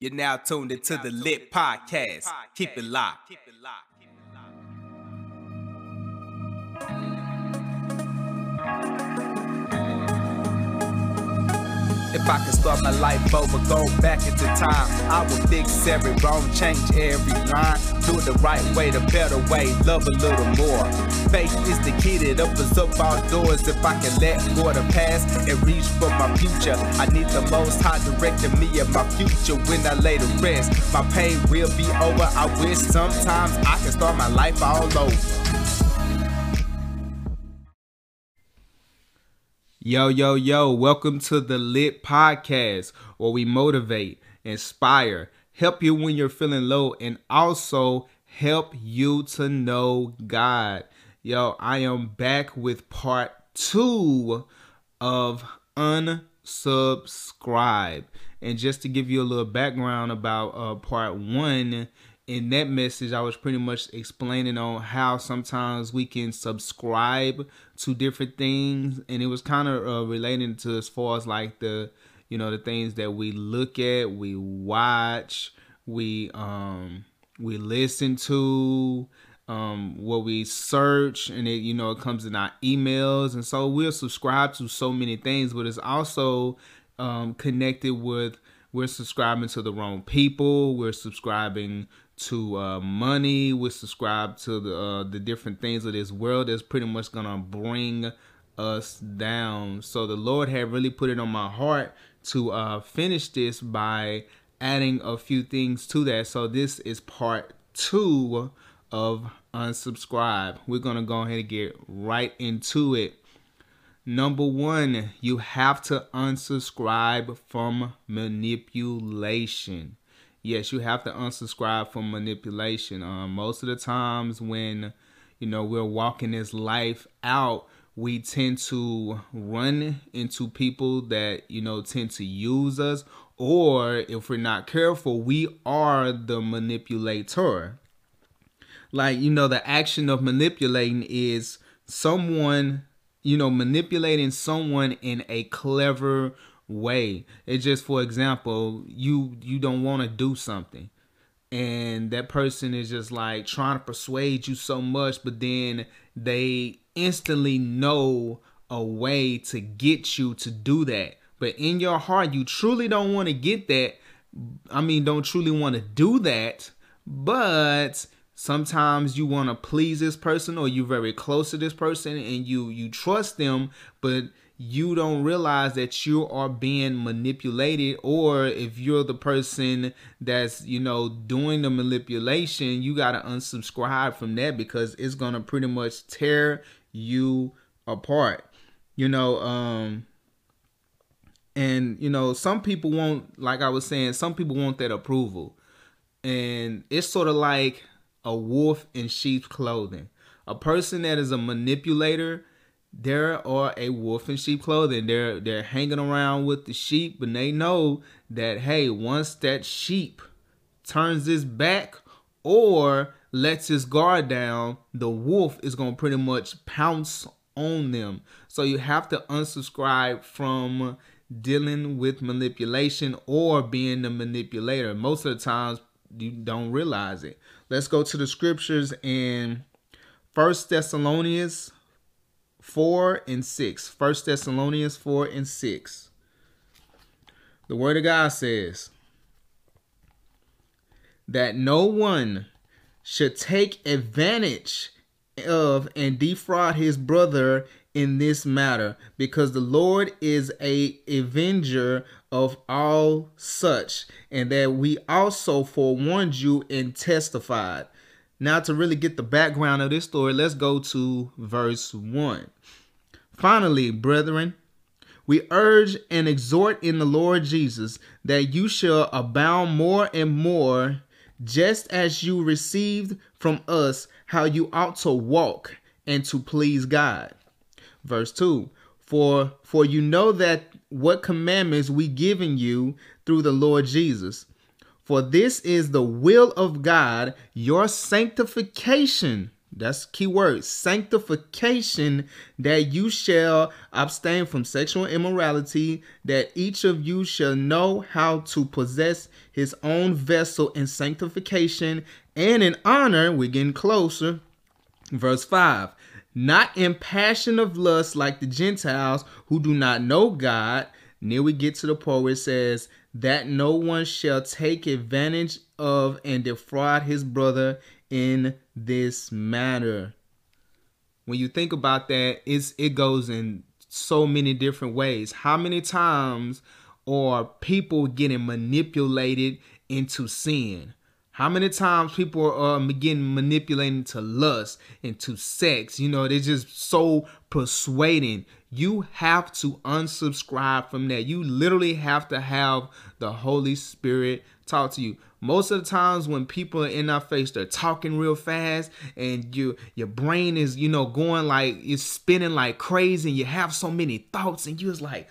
You're now tuned into the Lit Podcast. Keep it locked. If I could start my life over, go back into time, I would fix every wrong, change every line, do it the right way, the better way, love a little more. Faith is the key that opens up all doors. If I can let go of the past and reach for my future, I need the most high directing me and my future when I lay to rest. My pain will be over. I wish sometimes I could start my life all over. Yo, yo, yo, welcome to the Lit Podcast, where we motivate, inspire, help you when you're feeling low, and also help you to know God. Yo, I am back with part two of Unsubscribe. And just to give you a little background about uh, part one, in that message, I was pretty much explaining on how sometimes we can subscribe to different things, and it was kind of uh, relating to as far as like the, you know, the things that we look at, we watch, we um, we listen to, um, what we search, and it you know it comes in our emails, and so we'll subscribe to so many things, but it's also um, connected with we're subscribing to the wrong people. We're subscribing to uh, money. We subscribe to the uh, the different things of this world that's pretty much gonna bring us down. So the Lord had really put it on my heart to uh, finish this by adding a few things to that. So this is part two of unsubscribe. We're gonna go ahead and get right into it. Number one, you have to unsubscribe from manipulation. Yes, you have to unsubscribe from manipulation. Um, most of the times when you know we're walking this life out, we tend to run into people that you know tend to use us, or if we're not careful, we are the manipulator. Like you know, the action of manipulating is someone you know, manipulating someone in a clever way. It's just for example, you you don't want to do something and that person is just like trying to persuade you so much but then they instantly know a way to get you to do that. But in your heart you truly don't want to get that. I mean, don't truly want to do that, but sometimes you want to please this person or you're very close to this person and you you trust them but you don't realize that you are being manipulated or if you're the person that's you know doing the manipulation you got to unsubscribe from that because it's going to pretty much tear you apart you know um and you know some people want like i was saying some people want that approval and it's sort of like a wolf in sheep's clothing. A person that is a manipulator, there are a wolf in sheep clothing. They're they're hanging around with the sheep, but they know that hey, once that sheep turns his back or lets his guard down, the wolf is gonna pretty much pounce on them. So you have to unsubscribe from dealing with manipulation or being the manipulator. Most of the times you don't realize it. Let's go to the scriptures in First Thessalonians 4 and 6. First Thessalonians 4 and 6. The word of God says that no one should take advantage of and defraud his brother in this matter because the Lord is a avenger of all such, and that we also forewarned you and testified. Now, to really get the background of this story, let's go to verse 1. Finally, brethren, we urge and exhort in the Lord Jesus that you shall abound more and more, just as you received from us how you ought to walk and to please God. Verse 2 For for you know that what commandments we given you through the Lord Jesus. For this is the will of God, your sanctification. That's key word. Sanctification that you shall abstain from sexual immorality, that each of you shall know how to possess his own vessel in sanctification and in honor. We're getting closer. Verse 5 Not in passion of lust like the Gentiles who do not know God. Near we get to the part where it says, That no one shall take advantage of and defraud his brother in this matter. When you think about that, it's it goes in so many different ways. How many times are people getting manipulated into sin? How many times people are um, getting manipulated to lust, into sex? You know, they're just so persuading. You have to unsubscribe from that. You literally have to have the Holy Spirit talk to you. Most of the times when people are in our face, they're talking real fast and you your brain is, you know, going like it's spinning like crazy and you have so many thoughts and you're like,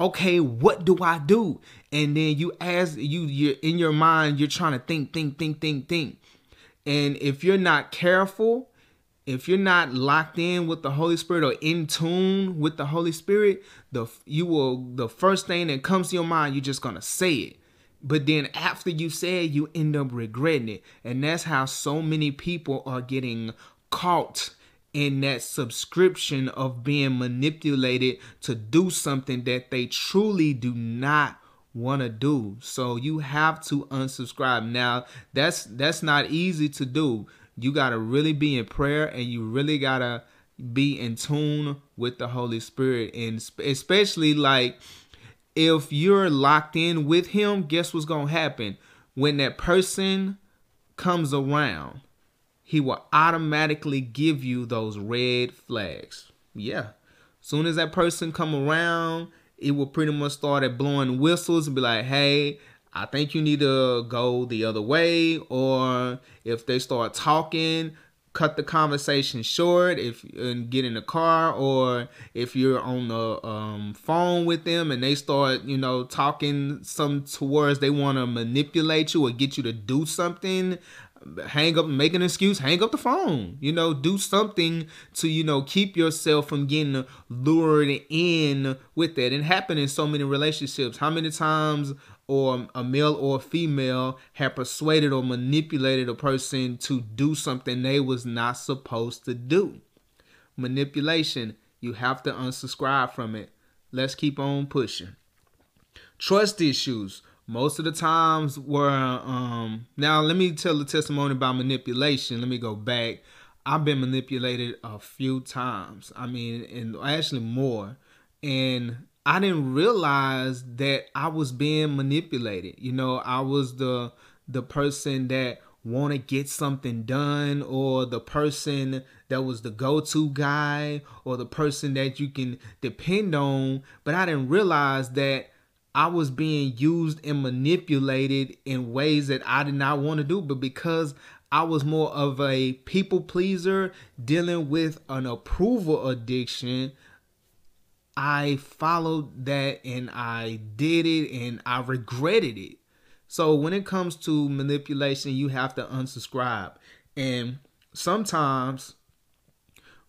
okay, what do I do? And then you ask you you're in your mind, you're trying to think, think, think, think, think. And if you're not careful, if you're not locked in with the Holy Spirit or in tune with the Holy Spirit, the you will the first thing that comes to your mind, you're just gonna say it. But then after you say it, you end up regretting it. And that's how so many people are getting caught in that subscription of being manipulated to do something that they truly do not want to do. So you have to unsubscribe. Now, that's that's not easy to do. You got to really be in prayer and you really got to be in tune with the Holy Spirit and especially like if you're locked in with him, guess what's going to happen? When that person comes around, he will automatically give you those red flags. Yeah. Soon as that person come around, it will pretty much start at blowing whistles and be like, "Hey, I think you need to go the other way." Or if they start talking, cut the conversation short if and get in the car or if you're on the um, phone with them and they start you know talking some towards they want to manipulate you or get you to do something hang up make an excuse hang up the phone you know do something to you know keep yourself from getting lured in with that and happen in so many relationships how many times or a male or a female had persuaded or manipulated a person to do something they was not supposed to do. Manipulation, you have to unsubscribe from it. Let's keep on pushing. Trust issues. Most of the times were um now let me tell the testimony about manipulation. Let me go back. I've been manipulated a few times. I mean, and actually more. And I didn't realize that I was being manipulated. You know, I was the the person that want to get something done or the person that was the go-to guy or the person that you can depend on, but I didn't realize that I was being used and manipulated in ways that I did not want to do, but because I was more of a people pleaser dealing with an approval addiction, I followed that and I did it and I regretted it. So when it comes to manipulation, you have to unsubscribe. And sometimes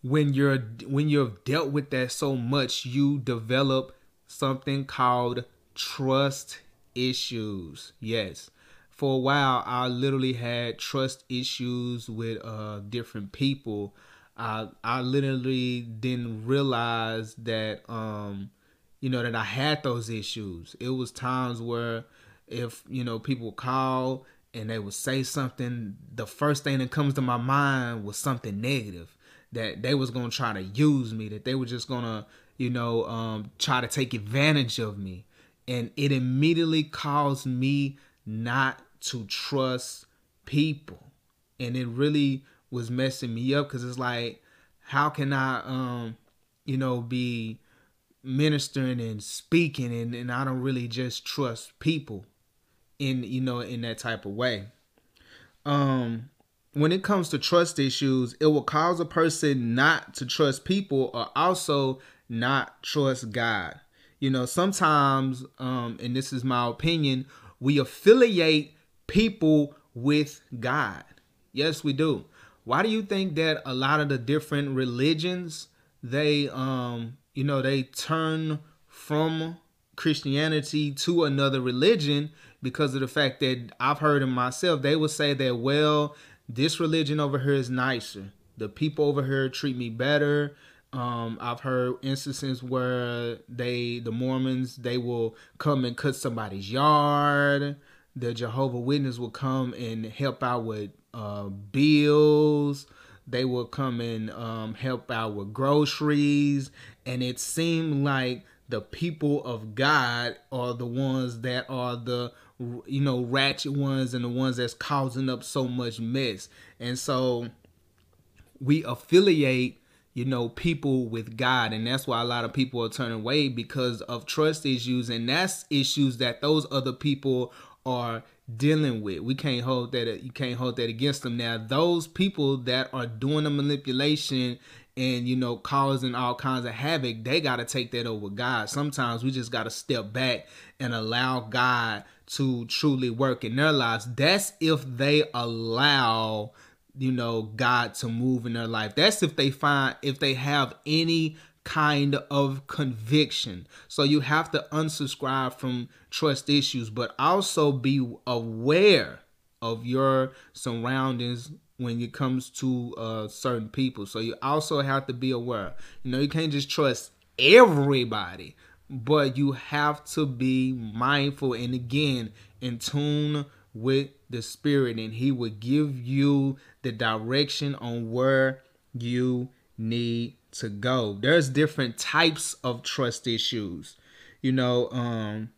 when you're when you've dealt with that so much, you develop something called trust issues. Yes. For a while I literally had trust issues with uh different people I I literally didn't realize that um you know that I had those issues. It was times where if you know people call and they would say something, the first thing that comes to my mind was something negative that they was gonna try to use me, that they were just gonna you know um, try to take advantage of me, and it immediately caused me not to trust people, and it really was messing me up because it's like, how can I, um, you know, be ministering and speaking and, and I don't really just trust people in, you know, in that type of way. Um, when it comes to trust issues, it will cause a person not to trust people or also not trust God. You know, sometimes, um, and this is my opinion, we affiliate people with God. Yes, we do. why do you think that a lot of the different religions they um you know they turn from Christianity to another religion because of the fact that I've heard them myself. They would say that, well, this religion over here is nicer. The people over here treat me better. Um, I've heard instances where they, the Mormons, they will come and cut somebody's yard. The Jehovah Witness will come and help out with uh, bills. They will come and um, help out with groceries. And it seemed like the people of God are the ones that are the you know ratchet ones and the ones that's causing up so much mess. And so we affiliate you know people with God and that's why a lot of people are turning away because of trust issues and that's issues that those other people are dealing with. We can't hold that you can't hold that against them. Now those people that are doing the manipulation and you know causing all kinds of havoc they got to take that over god sometimes we just got to step back and allow god to truly work in their lives that's if they allow you know god to move in their life that's if they find if they have any kind of conviction so you have to unsubscribe from trust issues but also be aware of your surroundings when it comes to uh, certain people. So you also have to be aware. You know, you can't just trust everybody, but you have to be mindful and again in tune with the spirit and he will give you the direction on where you need to go. There's different types of trust issues. You know, um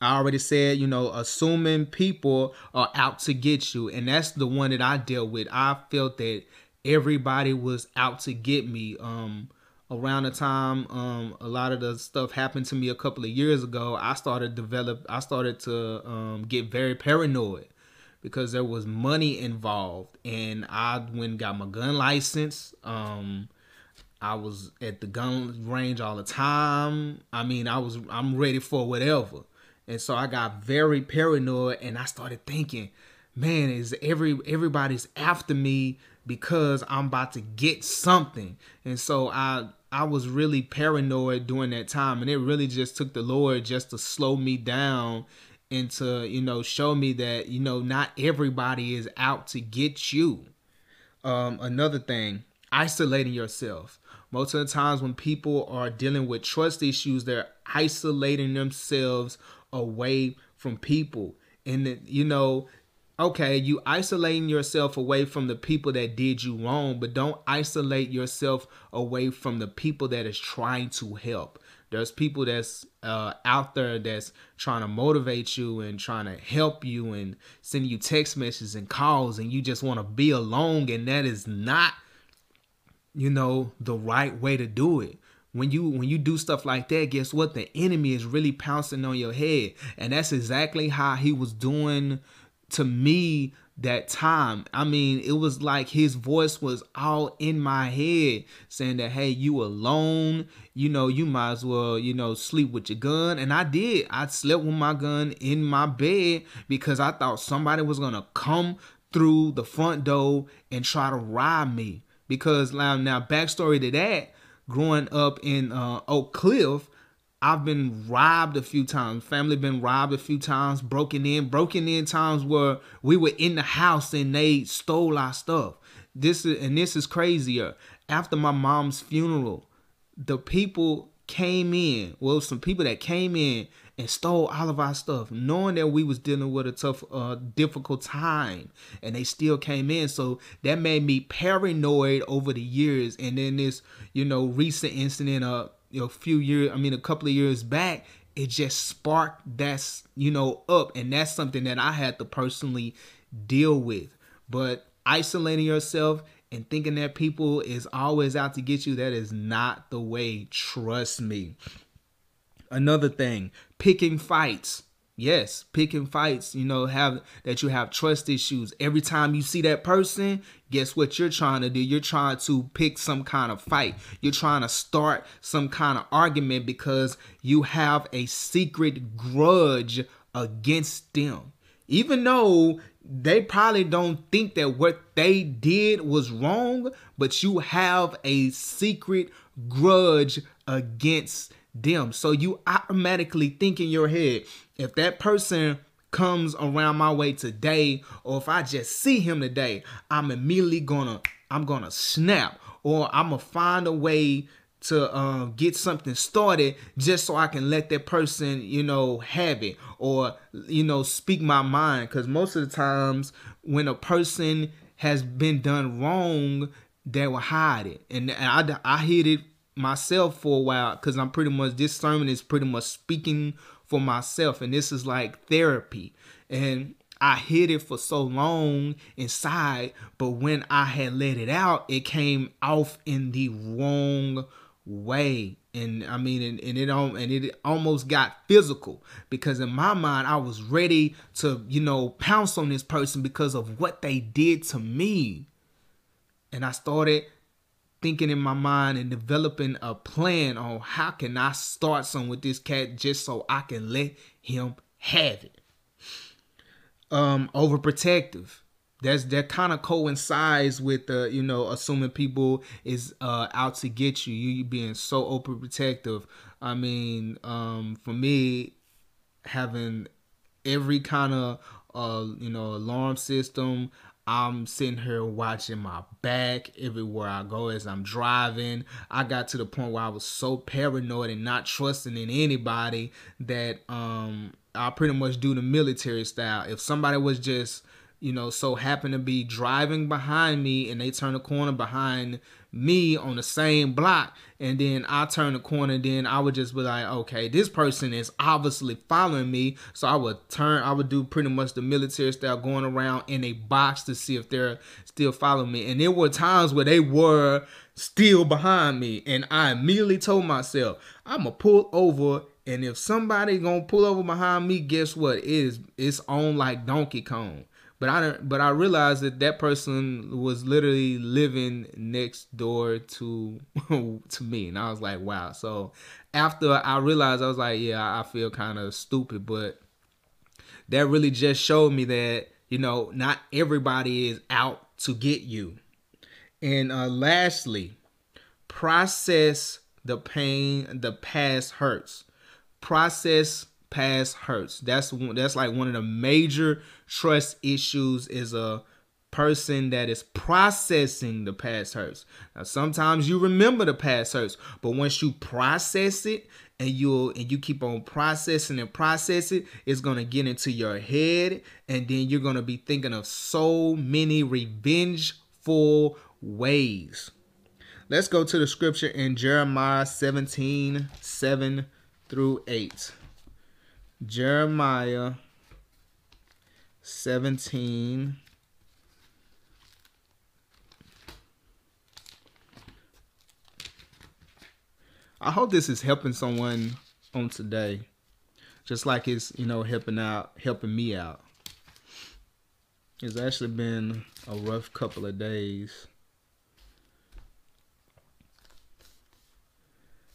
I already said, you know, assuming people are out to get you. And that's the one that I dealt with. I felt that everybody was out to get me. Um, around the time um, a lot of the stuff happened to me a couple of years ago, I started develop I started to um, get very paranoid because there was money involved and I went got my gun license. Um, I was at the gun range all the time. I mean, I was I'm ready for whatever. And so I got very paranoid and I started thinking, man, is every everybody's after me because I'm about to get something. And so I I was really paranoid during that time and it really just took the Lord just to slow me down and to, you know, show me that, you know, not everybody is out to get you. Um another thing, isolating yourself. Most of the times when people are dealing with trust issues, they're isolating themselves away from people. And, you know, okay, you isolating yourself away from the people that did you wrong, but don't isolate yourself away from the people that is trying to help. There's people that's uh, out there that's trying to motivate you and trying to help you and send you text messages and calls, and you just want to be alone, and that is not, you know, the right way to do it when you when you do stuff like that guess what the enemy is really pouncing on your head and that's exactly how he was doing to me that time. I mean it was like his voice was all in my head saying that hey you alone you know you might as well you know sleep with your gun. And i did. I slept with my gun in my bed because i thought somebody was gonna come through the front door and try to rob me. Because now now backstory to that growing up in uh, Oak Cliff, I've been robbed a few times. Family been robbed a few times, broken in, broken in times where we were in the house and they stole our stuff. This is and this is crazier. After my mom's funeral, the people came in. Well, some people that came in and stole all of our stuff, knowing that we was dealing with a tough, uh, difficult time, and they still came in. So that made me paranoid over the years. And then this, you know, recent incident, uh, you know, a few years, I mean, a couple of years back, it just sparked that's you know up, and that's something that I had to personally deal with. But isolating yourself and thinking that people is always out to get you that is not the way trust me Another thing, picking fights. Yes, picking fights, you know, have that you have trust issues. Every time you see that person, guess what you're trying to do? You're trying to pick some kind of fight. You're trying to start some kind of argument because you have a secret grudge against them. even though they probably don't think that what they did was wrong, but you have a secret grudge against them. So you automatically think in your head, if that person comes around my way today, or if I just see him today, I'm immediately gonna I'm gonna snap, or I'm gonna find a way to um, get something started just so I can let that person, you know, have it or, you know, speak my mind. Because most of the times when a person has been done wrong, they will hide it. And I, I hid it myself for a while because I'm pretty much, this sermon is pretty much speaking for myself. And this is like therapy. And I hid it for so long inside, but when I had let it out, it came off in the wrong way and i mean and, and it and it almost got physical because in my mind i was ready to you know pounce on this person because of what they did to me and i started thinking in my mind and developing a plan on how can i start some with this cat just so i can let him have it. Um overprotective. That's that kind of coincides with the you know assuming people is uh out to get you you being so overprotective. I mean um for me having every kind of uh you know alarm system I'm sitting here watching my back everywhere I go as I'm driving. I got to the point where I was so paranoid and not trusting in anybody that um I pretty much do the military style. If somebody was just you know, so happen to be driving behind me and they turn a corner behind me on the same block. And then I turn the corner then I would just be like okay this person is obviously following me. So I would turn I would do pretty much the military style going around in a box to see if they're still following me. And there were times where they were still behind me. And I immediately told myself I'm gonna pull over. And if somebody gonna pull over behind me guess what? It is it's on like Donkey Kong but I don't, but I realized that that person was literally living next door to to me, and I was like, wow. So after I realized, I was like, yeah, I feel kind of stupid, but that really just showed me that you know not everybody is out to get you. And uh, lastly, process the pain. The past hurts. Process past hurts. That's that's like one of the major trust issues is a person that is processing the past hurts. Now sometimes you remember the past hurts, but once you process it and you and you keep on processing and process it, it's gonna get into your head, and then you're gonna be thinking of so many revengeful ways. Let's go to the scripture in Jeremiah 17, 7 through 8. Jeremiah 17. I hope this is helping someone on today. Just like it's, you know, helping out, helping me out. It's actually been a rough couple of days.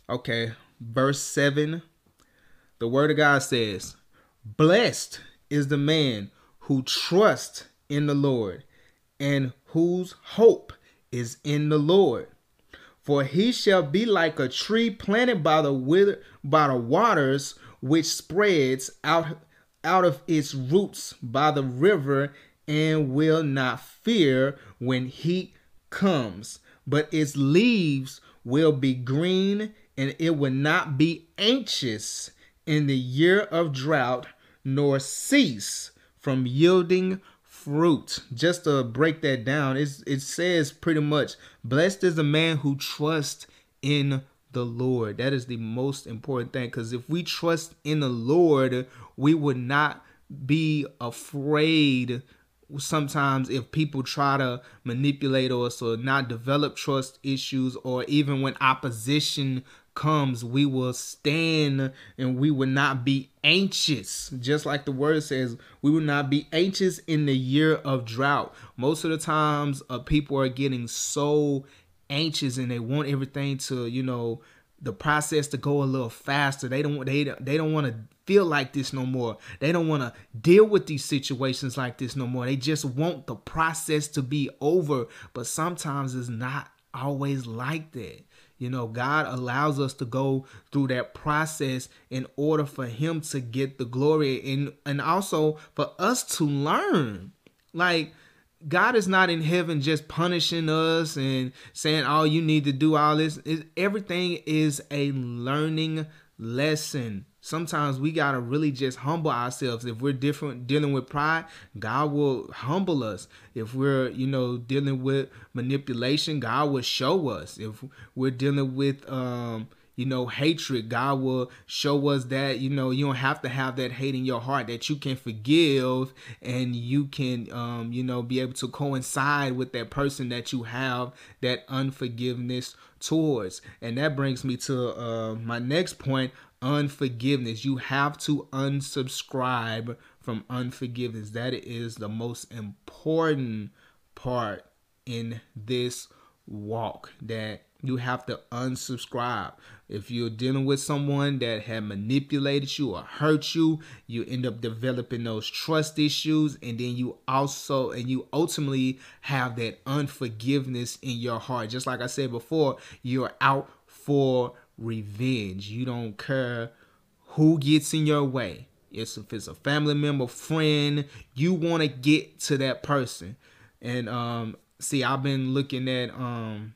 Okay, verse 7 the word of God says, Blessed is the man who trusts in the Lord and whose hope is in the Lord. For he shall be like a tree planted by the wither, by the waters, which spreads out out of its roots by the river, and will not fear when heat comes. But its leaves will be green, and it will not be anxious in the year of drought, nor cease from yielding fruit. Just to break that down, it says pretty much, blessed is the man who trusts in the Lord. That is the most important thing because if we trust in the Lord, we would not be afraid sometimes if people try to manipulate us or not develop trust issues or even when opposition comes, we will stand and we will not be anxious. Just like the word says, we will not be anxious in the year of drought. Most of the times, uh, people are getting so anxious and they want everything to, you know, the process to go a little faster. They don't they they don't want to feel like this no more. They don't want to deal with these situations like this no more. They just want the process to be over. But sometimes it's not always like that. You know, God allows us to go through that process in order for him to get the glory and and also for us to learn. Like God is not in heaven just punishing us and saying, "Oh, you need to do all this." It, everything is a learning lesson. Sometimes we gotta really just humble ourselves. If we're different dealing with pride, God will humble us. If we're, you know, dealing with manipulation, God will show us. If we're dealing with um you know, hatred. God will show us that, you know, you don't have to have that hate in your heart, that you can forgive and you can, um, you know, be able to coincide with that person that you have that unforgiveness towards. And that brings me to uh, my next point unforgiveness. You have to unsubscribe from unforgiveness. That is the most important part in this walk that you have to unsubscribe. If you're dealing with someone that had manipulated you or hurt you, you end up developing those trust issues and then you also and you ultimately have that unforgiveness in your heart. Just like I said before, you're out for revenge. You don't care who gets in your way. It's if it's a family member, friend, you want to get to that person. And um see, I've been looking at um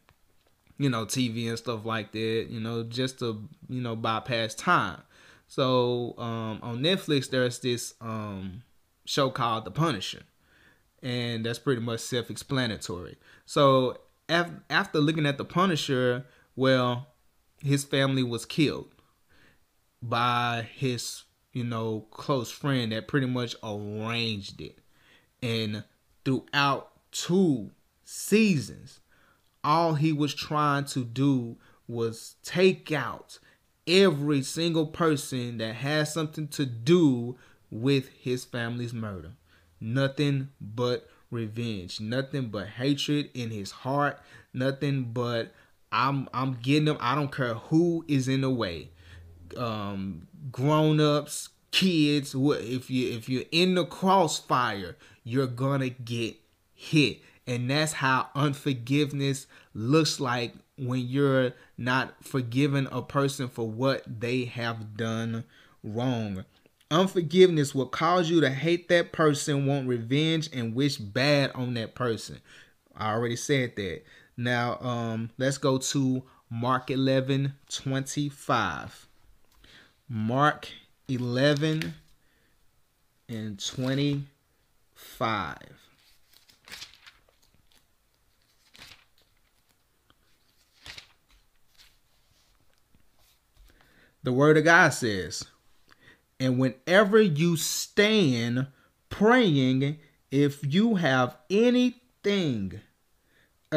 you know, TV and stuff like that, you know, just to, you know, bypass time. So um, on Netflix, there's this um, show called The Punisher, and that's pretty much self-explanatory. So af- after looking at The Punisher, well, his family was killed by his, you know, close friend that pretty much arranged it, and throughout two seasons all he was trying to do was take out every single person that has something to do with his family's murder. Nothing but revenge, nothing but hatred in his heart, nothing but I'm I'm getting them. I don't care who is in the way. Um grown-ups, kids, if you if you're in the crossfire, you're gonna get hit. And that's how unforgiveness looks like when you're not forgiving a person for what they have done wrong. Unforgiveness will cause you to hate that person, want revenge, and wish bad on that person. I already said that. Now, um, let's go to Mark 11 25. Mark 11 and 25. The word of God says, and whenever you stand praying, if you have anything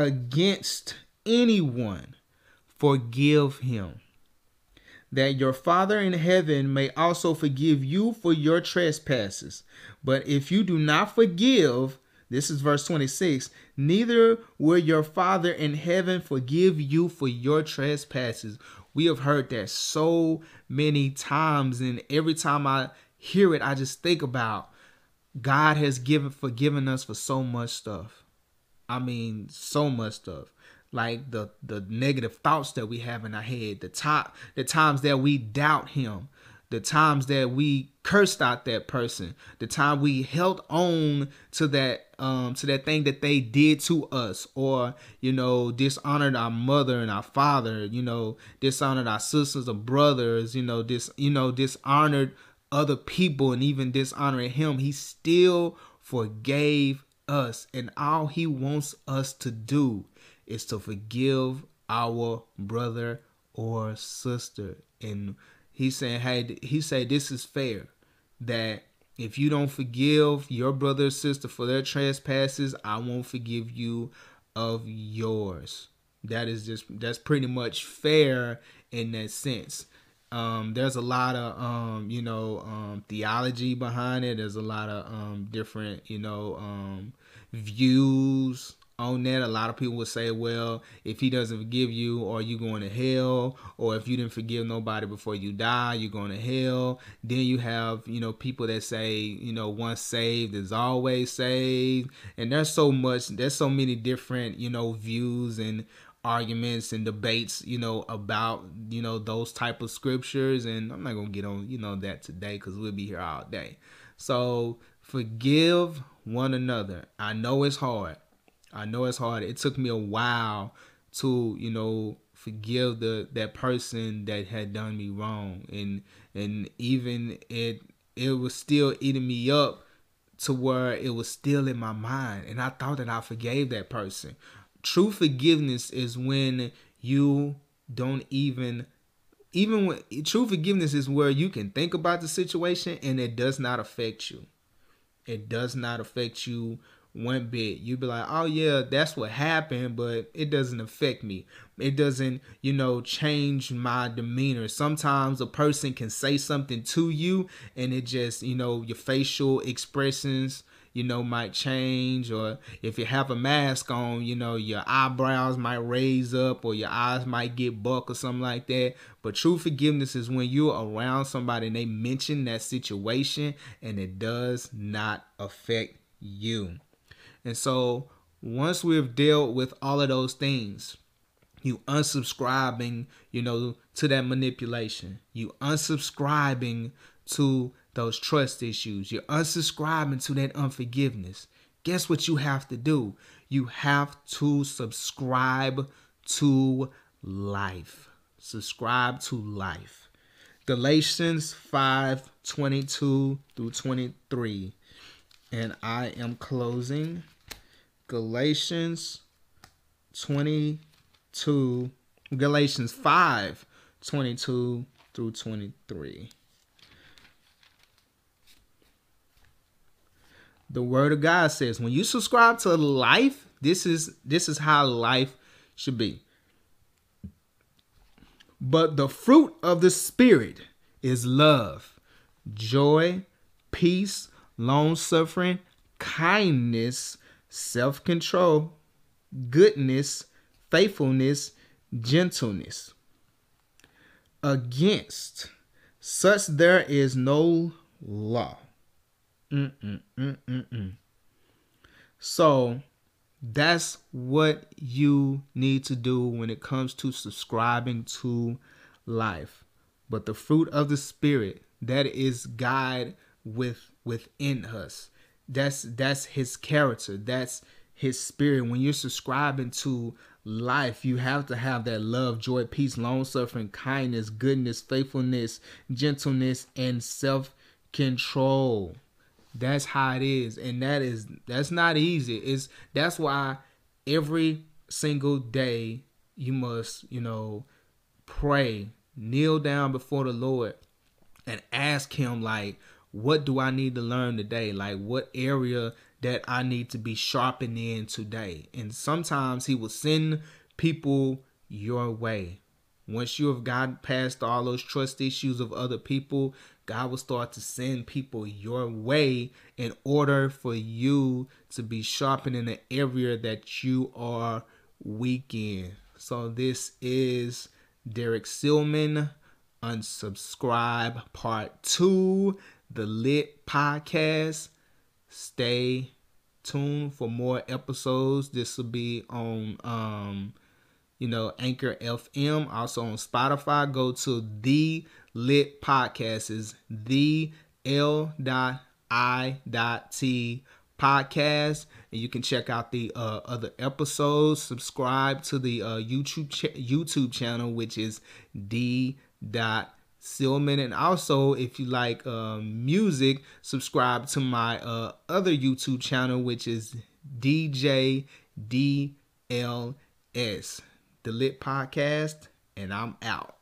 against anyone, forgive him, that your Father in heaven may also forgive you for your trespasses. But if you do not forgive, this is verse 26. Neither will your Father in heaven forgive you for your trespasses. We have heard that so many times, and every time I hear it, I just think about God has given forgiven us for so much stuff. I mean, so much stuff. Like the the negative thoughts that we have in our head, the top the times that we doubt him, the times that we cursed out that person, the time we held on to that um to that thing that they did to us, or you know dishonored our mother and our father, you know dishonored our sisters and brothers, you know dis you know dishonored other people and even dishonoring him, he still forgave us, and all he wants us to do is to forgive our brother or sister and He's saying, hey, he said this is fair that if you don't forgive your brother or sister for their trespasses, I won't forgive you of yours. That is just that's pretty much fair in that sense. Um, there's a lot of um, you know um, theology behind it. There's a lot of um, different you know um, views on that. A lot of people would say, well, if he doesn't forgive you, are you going to hell? Or if you didn't forgive nobody before you die, you're going to hell. Then you have, you know, people that say, you know, once saved is always saved. And there's so much, there's so many different, you know, views and arguments and debates, you know, about, you know, those type of scriptures. And I'm not going to get on, you know, that today because we'll be here all day. So forgive one another. I know it's hard. I know it's hard. It took me a while to, you know, forgive the that person that had done me wrong. And and even it it was still eating me up to where it was still in my mind and I thought that I forgave that person. True forgiveness is when you don't even even when true forgiveness is where you can think about the situation and it does not affect you. It does not affect you one bit. You'd be like, oh yeah, that's what happened, but it doesn't affect me. It doesn't, you know, change my demeanor. Sometimes a person can say something to you and it just, you know, your facial expressions you know, might change, or if you have a mask on, you know, your eyebrows might raise up, or your eyes might get buck, or something like that. But true forgiveness is when you're around somebody and they mention that situation and it does not affect you. And so once we've dealt with all of those things, you unsubscribing, you know, to that manipulation. You unsubscribing to those trust issues. You're unsubscribing to that unforgiveness. Guess what you have to do? You have to subscribe to life. Subscribe to life. Galatians 5 22 through 23. And I am closing Galatians 22, Galatians 5 22 through 23. The word of God says when you subscribe to life, this is this is how life should be. But the fruit of the spirit is love, joy, peace, long suffering, kindness, self-control, goodness, faithfulness, gentleness. Against such there is no law. Mm-mm-mm-mm-mm. So that's what you need to do when it comes to subscribing to life. But the fruit of the spirit that is God with within us. That's that's his character. That's his spirit. When you're subscribing to life, you have to have that love, joy, peace, long suffering, kindness, goodness, faithfulness, gentleness, and self control. That's how it is, and that is that's not easy. It's that's why every single day you must, you know, pray, kneel down before the Lord, and ask Him like, what do I need to learn today? Like what area that I need to be sharpened in today? And sometimes He will send people your way. Once you have gotten past all those trust issues of other people, God will start to send people your way in order for you to be sharpened in the area that you are weak in. So this is Derrick Silmon, unsubscribe part two, the Lit Podcast. Stay tuned for more episodes. This will be on um you know Anchor FM, also on Spotify. Go to the Lit Podcast. Is the L dot I dot T podcast. And you can check out the uh, other episodes. Subscribe to the uh, youtube ch- youtube channel which is d dot Silmon. And also if you like uh, music subscribe to my uh, other youtube channel which is dj dls the Lit Podcast, and I'm out.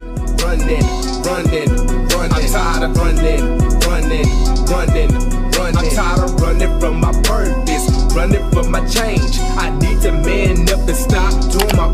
Running, running, running. I'm tired of running, running, running, running. I'm tired of running from my purpose, running from my change. I need to man up and stop doing my.